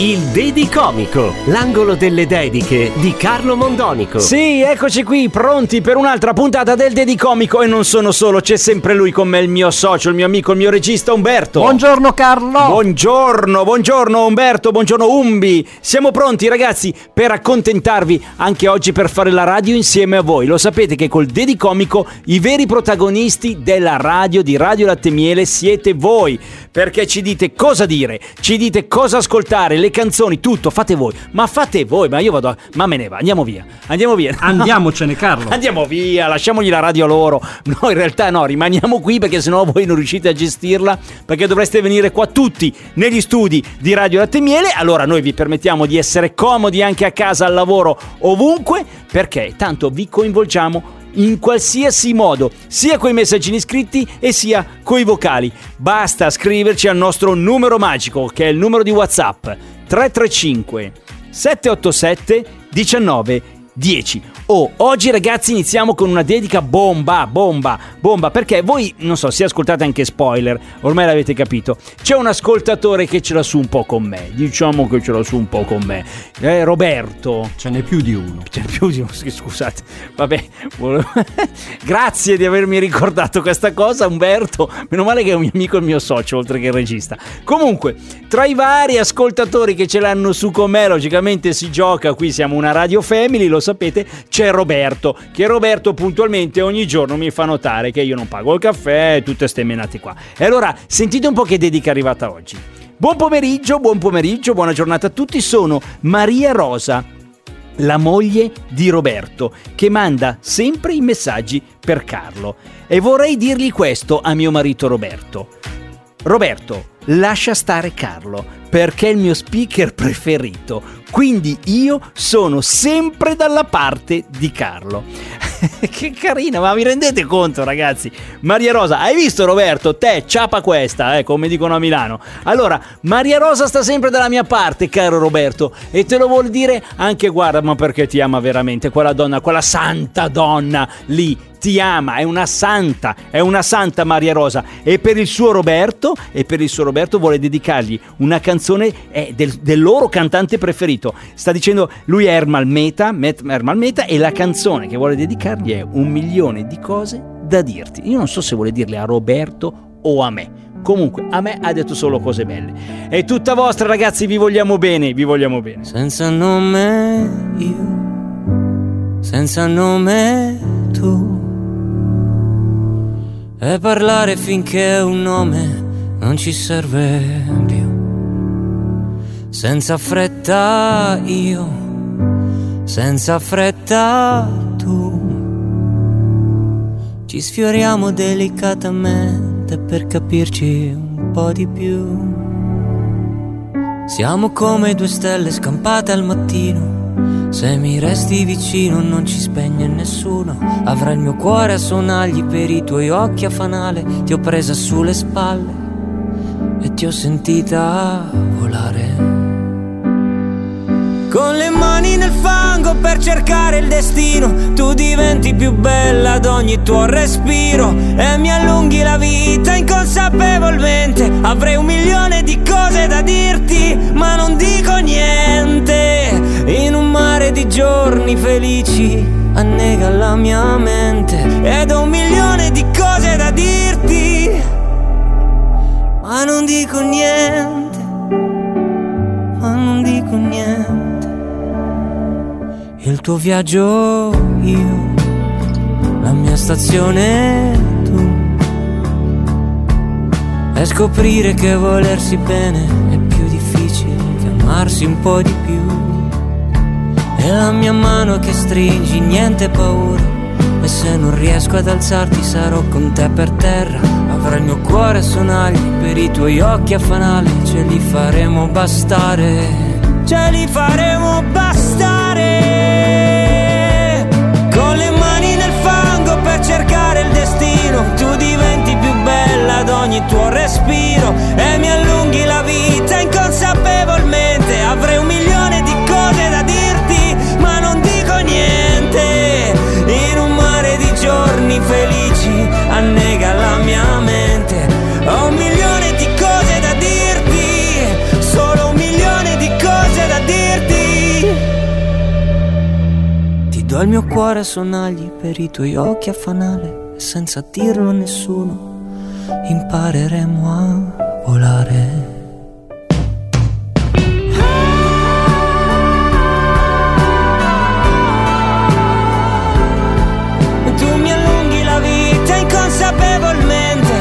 Il Dedicomico, l'angolo delle dediche di Carlo Mondonico. Sì, eccoci qui, pronti per un'altra puntata del Dedicomico e non sono solo, c'è sempre lui con me, il mio socio, il mio amico, il mio regista Umberto. Buongiorno Carlo. Buongiorno, buongiorno Umberto, buongiorno Umbi. Siamo pronti ragazzi per accontentarvi anche oggi per fare la radio insieme a voi. Lo sapete che col Dedicomico i veri protagonisti della radio di Radio Latte Miele siete voi, perché ci dite cosa dire, ci dite cosa ascoltare, le canzoni, tutto, fate voi. Ma fate voi, ma io vado a... ma me ne va, andiamo via. Andiamo via. Andiamocene Carlo. Andiamo via, lasciamogli la radio a loro. No, in realtà no, rimaniamo qui perché sennò voi non riuscite a gestirla. Perché dovreste venire qua tutti negli studi di Radio Latte Miele. Allora noi vi permettiamo di essere comodi anche a casa, al lavoro, ovunque. Perché tanto vi coinvolgiamo in qualsiasi modo, sia coi messaggini scritti e sia coi vocali. Basta scriverci al nostro numero magico, che è il numero di WhatsApp 335 787 19 10. Oh, oggi ragazzi iniziamo con una dedica bomba, bomba, bomba, perché voi, non so, se ascoltate anche spoiler, ormai l'avete capito, c'è un ascoltatore che ce l'ha su un po' con me, diciamo che ce l'ha su un po' con me, eh, Roberto. Ce n'è più di uno. Ce n'è più di uno, scusate, vabbè, grazie di avermi ricordato questa cosa Umberto, meno male che è un mio amico e il mio socio, oltre che il regista. Comunque, tra i vari ascoltatori che ce l'hanno su con me, logicamente si gioca, qui siamo una radio family, lo sapete, c'è Roberto, che Roberto puntualmente ogni giorno mi fa notare che io non pago il caffè e tutte ste menate qua. E allora, sentite un po' che dedica è arrivata oggi. Buon pomeriggio, buon pomeriggio, buona giornata a tutti, sono Maria Rosa, la moglie di Roberto, che manda sempre i messaggi per Carlo. E vorrei dirgli questo a mio marito Roberto. Roberto, lascia stare Carlo, perché è il mio speaker preferito. Quindi io sono sempre dalla parte di Carlo. che carina, ma vi rendete conto, ragazzi? Maria Rosa, hai visto Roberto? Te, ciapa questa, eh, come dicono a Milano. Allora, Maria Rosa sta sempre dalla mia parte, caro Roberto, e te lo vuol dire anche, guarda, ma perché ti ama veramente quella donna, quella santa donna lì. Ti ama, è una santa, è una santa Maria Rosa. E per il suo Roberto, e per il suo Roberto vuole dedicargli una canzone eh, del, del loro cantante preferito. Sta dicendo, lui è Ermal Meta, Met- Ermal Meta, e la canzone che vuole dedicargli è Un milione di cose da dirti. Io non so se vuole dirle a Roberto o a me. Comunque, a me ha detto solo cose belle. È tutta vostra, ragazzi, vi vogliamo bene, vi vogliamo bene. Senza nome io, senza nome tu. E parlare finché un nome non ci serve più. Senza fretta io, senza fretta tu. Ci sfioriamo delicatamente per capirci un po' di più. Siamo come due stelle scampate al mattino. Se mi resti vicino non ci spegne nessuno. Avrai il mio cuore a sonagli per i tuoi occhi a fanale. Ti ho presa sulle spalle e ti ho sentita volare. Con le mani nel fango per cercare il destino, tu diventi più bella ad ogni tuo respiro e mi allunghi la vita inconsapevolmente. Avrei un milione di cose da dirti, ma non dico niente. Di giorni felici annega la mia mente ed ho un milione di cose da dirti, ma non dico niente, ma non dico niente. Il tuo viaggio io, la mia stazione tu. E scoprire che volersi bene è più difficile che amarsi un po' di più. E la mia mano che stringi, niente paura. E se non riesco ad alzarti sarò con te per terra. Avrai il mio cuore a sonagli per i tuoi occhi a fanale. Ce li faremo bastare. Ce li faremo bastare. Con le mani nel fango per cercare il destino. Tu diventi più bella ad ogni ogni tuo respiro e mi allunghi do il mio cuore a sonagli per i tuoi occhi a fanale senza dirlo a nessuno impareremo a volare.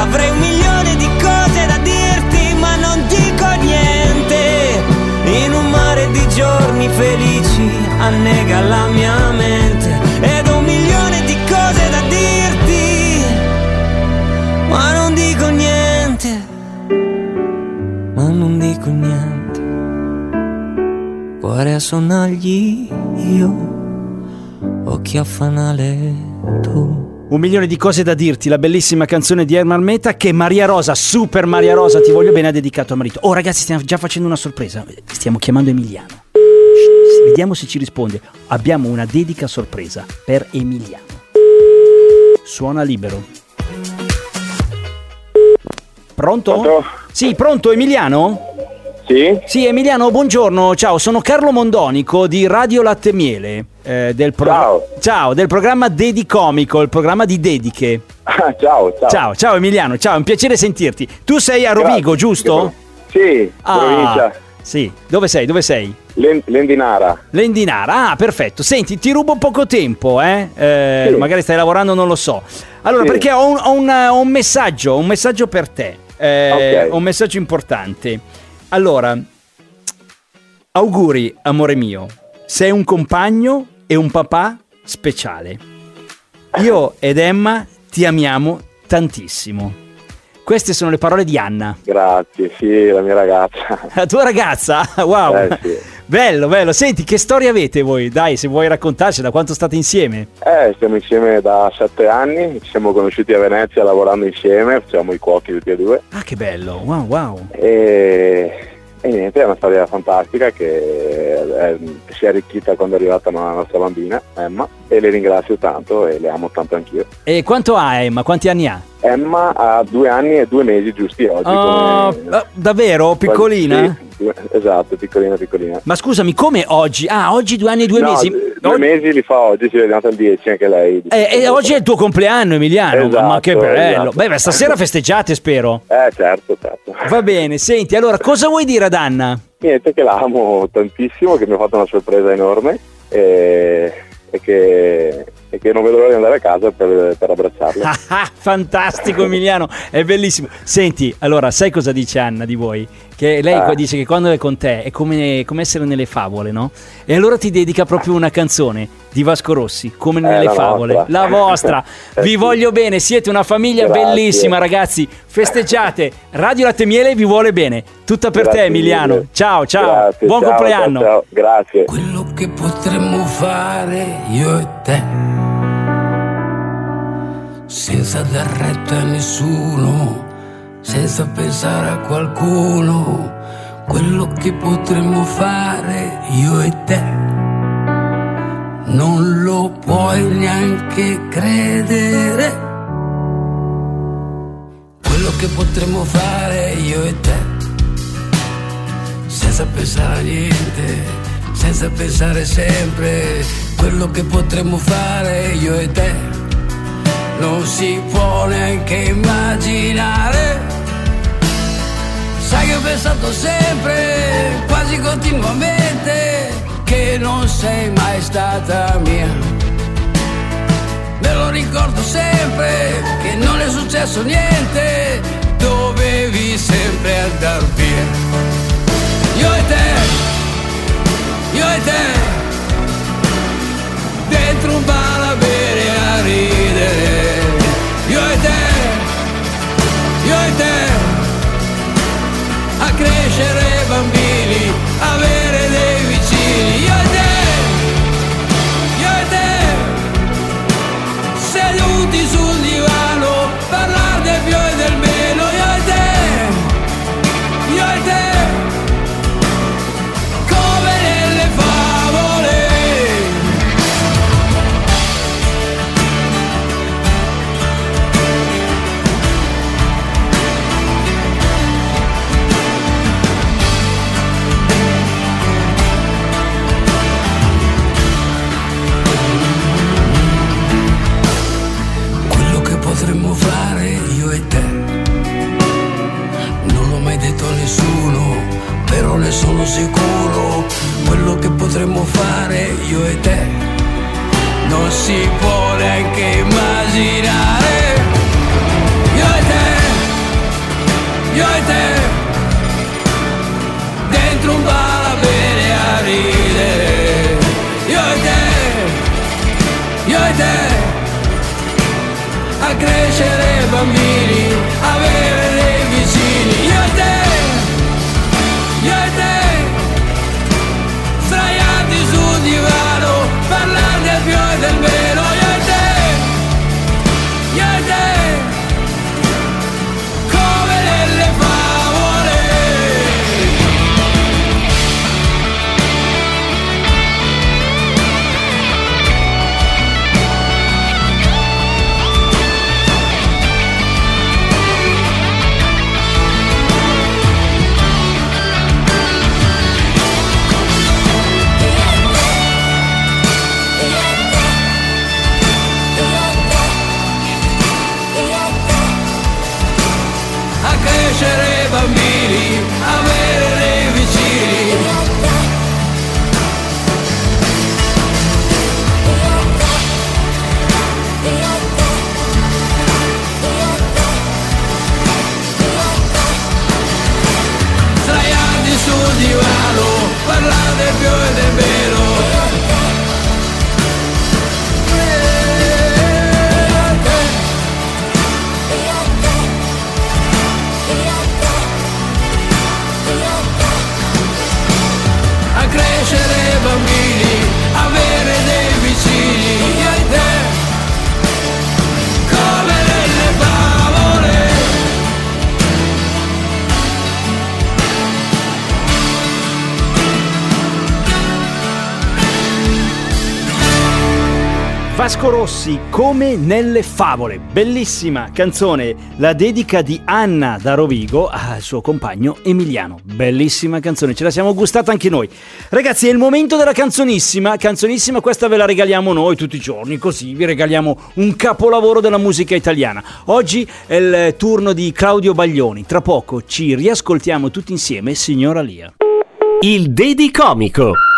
Avrei un milione di cose da dirti, ma non dico niente. In un mare di giorni felici annega la mia sonagli io, occhi a fanale tu. Un milione di cose da dirti, la bellissima canzone di Ermal Meta che Maria Rosa, Super Maria Rosa, ti voglio bene, ha dedicato a marito. Oh ragazzi, stiamo già facendo una sorpresa. Stiamo chiamando Emiliano. Shh, Vediamo se ci risponde. Abbiamo una dedica sorpresa per Emiliano. Suona libero. Pronto? Pronto? Sì, pronto Emiliano? Sì? Sì, Emiliano, buongiorno. Ciao, sono Carlo Mondonico di Radio Latte Miele. eh, del pro- Ciao. Ciao, del programma Dedicomico, il programma di dediche. Ah, ciao, ciao. Ciao, ciao Emiliano, ciao, è un piacere sentirti. Tu sei a Rovigo, Grazie. giusto? Sì, Ah, provincia. Sì, dove sei? Dove sei? Len- Lendinara. Lendinara, ah, perfetto. Senti, ti rubo poco tempo, eh? Eh, Sì. Magari stai lavorando, non lo so. Allora, Sì. perché ho un, ho un- ho un messaggio, un messaggio per te. Eh, Ok. Un messaggio importante. Allora, auguri, amore mio. Sei un compagno e un papà speciale. Io ed Emma ti amiamo tantissimo. Queste sono le parole di Anna. Grazie, sì, la mia ragazza. La tua ragazza? Wow! Eh, sì. Bello, bello. Senti, che storia avete voi? Dai, se vuoi raccontarci da quanto state insieme. Eh, stiamo insieme da sette anni, ci siamo conosciuti a Venezia lavorando insieme, facciamo i cuochi tutti e due. Ah, che bello. Wow, wow. E, e niente, è una storia fantastica che eh, si è arricchita quando è arrivata la nostra bambina, Emma, e le ringrazio tanto e le amo tanto anch'io. E quanto ha Emma? Quanti anni ha? Emma ha due anni e due mesi giusti oggi. Oh, come- davvero? Piccolina? Sì, esatto, piccolina, piccolina. Ma scusami, come oggi? Ah, oggi due anni e due No, mesi. Due Og- mesi li fa oggi, ci vediamo il 10 anche lei. Eh, e oggi è il tuo compleanno, Emiliano. Esatto, Ma che bello. esatto. Beh, stasera festeggiate, spero. Eh, certo, certo. Va bene, senti, allora cosa vuoi dire ad Anna? Niente, che la amo tantissimo, che mi ha fatto una sorpresa enorme e, e che, e che non vedo l'ora di andare a casa per, per abbracciarla. Fantastico Emiliano, è bellissimo. Senti, allora, sai cosa dice Anna di voi? Che lei Ah. qua dice che quando è con te è come, come essere nelle favole, no? E allora ti dedica proprio una canzone di Vasco Rossi, come nelle Eh, la favole. nostra. La vostra. Eh, Vi sì. voglio bene, siete una famiglia Grazie. bellissima, ragazzi. Festeggiate. Radio Latte Miele vi vuole bene. Tutta per Grazie te, Emiliano. mille. Ciao, ciao. Grazie, Buon ciao, compleanno. ciao, ciao. Grazie. Quello che potremmo fare io e te, senza dar retta a nessuno, senza pensare a qualcuno. Quello che potremmo fare io e te, non lo puoi neanche credere. Quello che potremmo fare io e te senza pensare a niente, senza pensare sempre quello che potremmo fare io e te. Non si può neanche immaginare. Sai che ho pensato sempre, quasi continuamente, che non sei mai stata mia. Me lo ricordo sempre che non è successo niente, dovevi sempre andar via. Io e te, io e te, dentro un bar crescere bambini, avere parole sono sicuro, quello che potremmo fare io e te non si può neanche immaginare. Io e te, io e te, dentro un bar a bere a ridere. Io e te, io e te, a crescere bambini, avere a Vasco Rossi, come nelle favole, bellissima canzone, la dedica di Anna da Rovigo al suo compagno Emiliano, bellissima canzone, ce la siamo gustata anche noi. Ragazzi, è il momento della canzonissima, canzonissima questa ve la regaliamo noi tutti i giorni, così vi regaliamo un capolavoro della musica italiana. Oggi è il turno di Claudio Baglioni, tra poco ci riascoltiamo tutti insieme Signora Lia. Il Dedicomico. Signora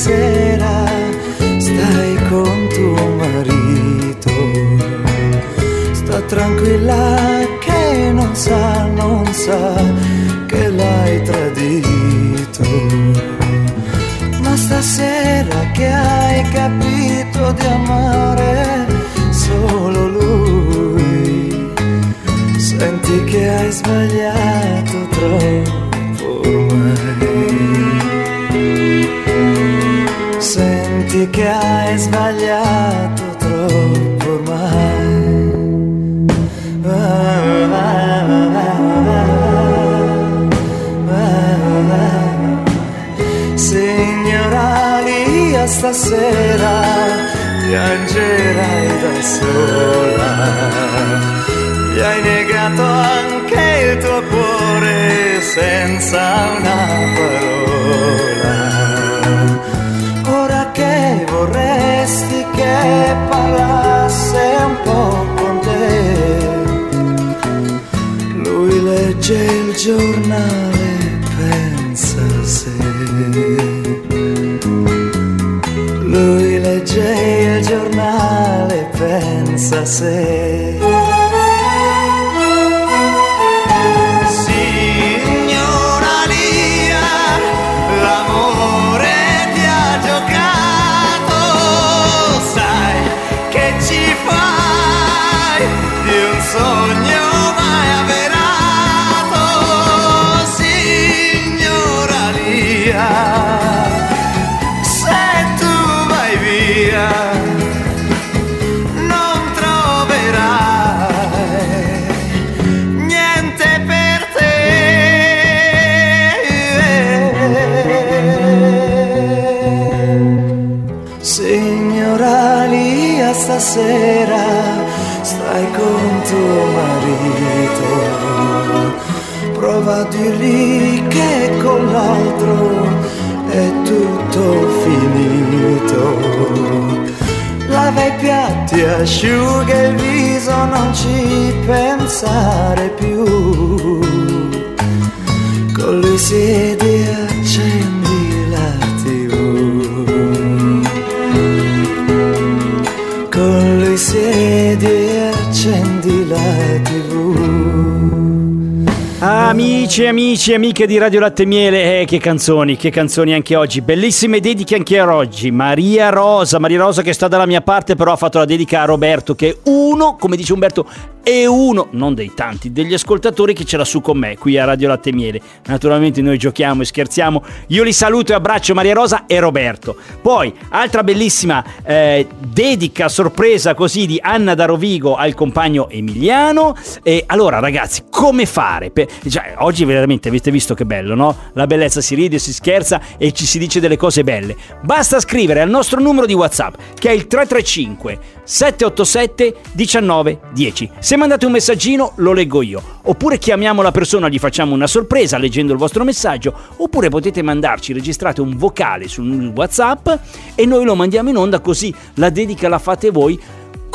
Stasera stai con tuo marito. Sta tranquilla che non sa, non sa Senti che hai sbagliato troppo. Ah, ah, ah, ah, ah. Signora Lia, stasera piangerai da sola. Gli hai negato anche il tuo cuore senza una parola. Vorresti che parlasse un po' con te, lui legge il giornale, tutto finito. lava i piatti, asciuga il viso, non ci pensare più. Con lui siedi accendi la tv. Con lui siedi accendi la tv. Amici, amici, amiche di Radio Latte Miele, eh, che canzoni, che canzoni anche oggi, bellissime dediche anche oggi. Maria Rosa, Maria Rosa che sta dalla mia parte, però ha fatto la dedica a Roberto, che è uno, come dice Umberto, è uno, non dei tanti, degli ascoltatori che ce l'ha su con me qui a Radio Latte Miele. Naturalmente noi giochiamo e scherziamo. Io li saluto e abbraccio Maria Rosa e Roberto. Poi, altra bellissima eh, dedica sorpresa così di Anna da Rovigo al compagno Emiliano. E allora, ragazzi, come fare? Per... Cioè, oggi veramente avete visto che bello, no? La bellezza si ride, si scherza e ci si dice delle cose belle. Basta scrivere al nostro numero di WhatsApp che è il 335 787 1910. Se mandate un messaggino lo leggo io, oppure chiamiamo la persona gli facciamo una sorpresa leggendo il vostro messaggio, oppure potete mandarci, registrate un vocale su WhatsApp e noi lo mandiamo in onda così la dedica la fate voi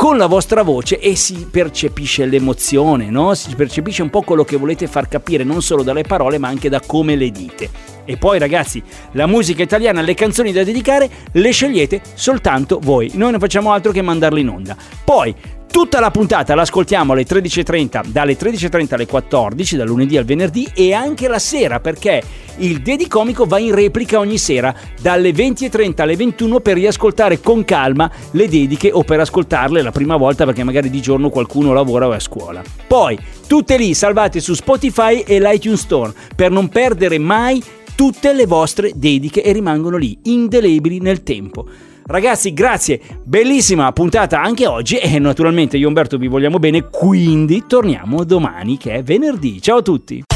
con la vostra voce e si percepisce l'emozione, no? Si percepisce un po' quello che volete far capire non solo dalle parole ma anche da come le dite. E poi ragazzi, la musica italiana, le canzoni da dedicare le scegliete soltanto voi, noi non facciamo altro che mandarle in onda. Poi Tutta la puntata l'ascoltiamo alle 13.30, dalle 13.30 alle 14, dal lunedì al venerdì e anche la sera perché il Dedi Comico va in replica ogni sera dalle 20.30 alle 21 per riascoltare con calma le dediche o per ascoltarle la prima volta perché magari di giorno qualcuno lavora o è a scuola. Poi, tutte lì salvate su Spotify e l'iTunes Store per non perdere mai tutte le vostre dediche e rimangono lì indelebili nel tempo. Ragazzi, grazie, bellissima puntata anche oggi e naturalmente io e Umberto vi vogliamo bene, quindi torniamo domani che è venerdì. Ciao a tutti!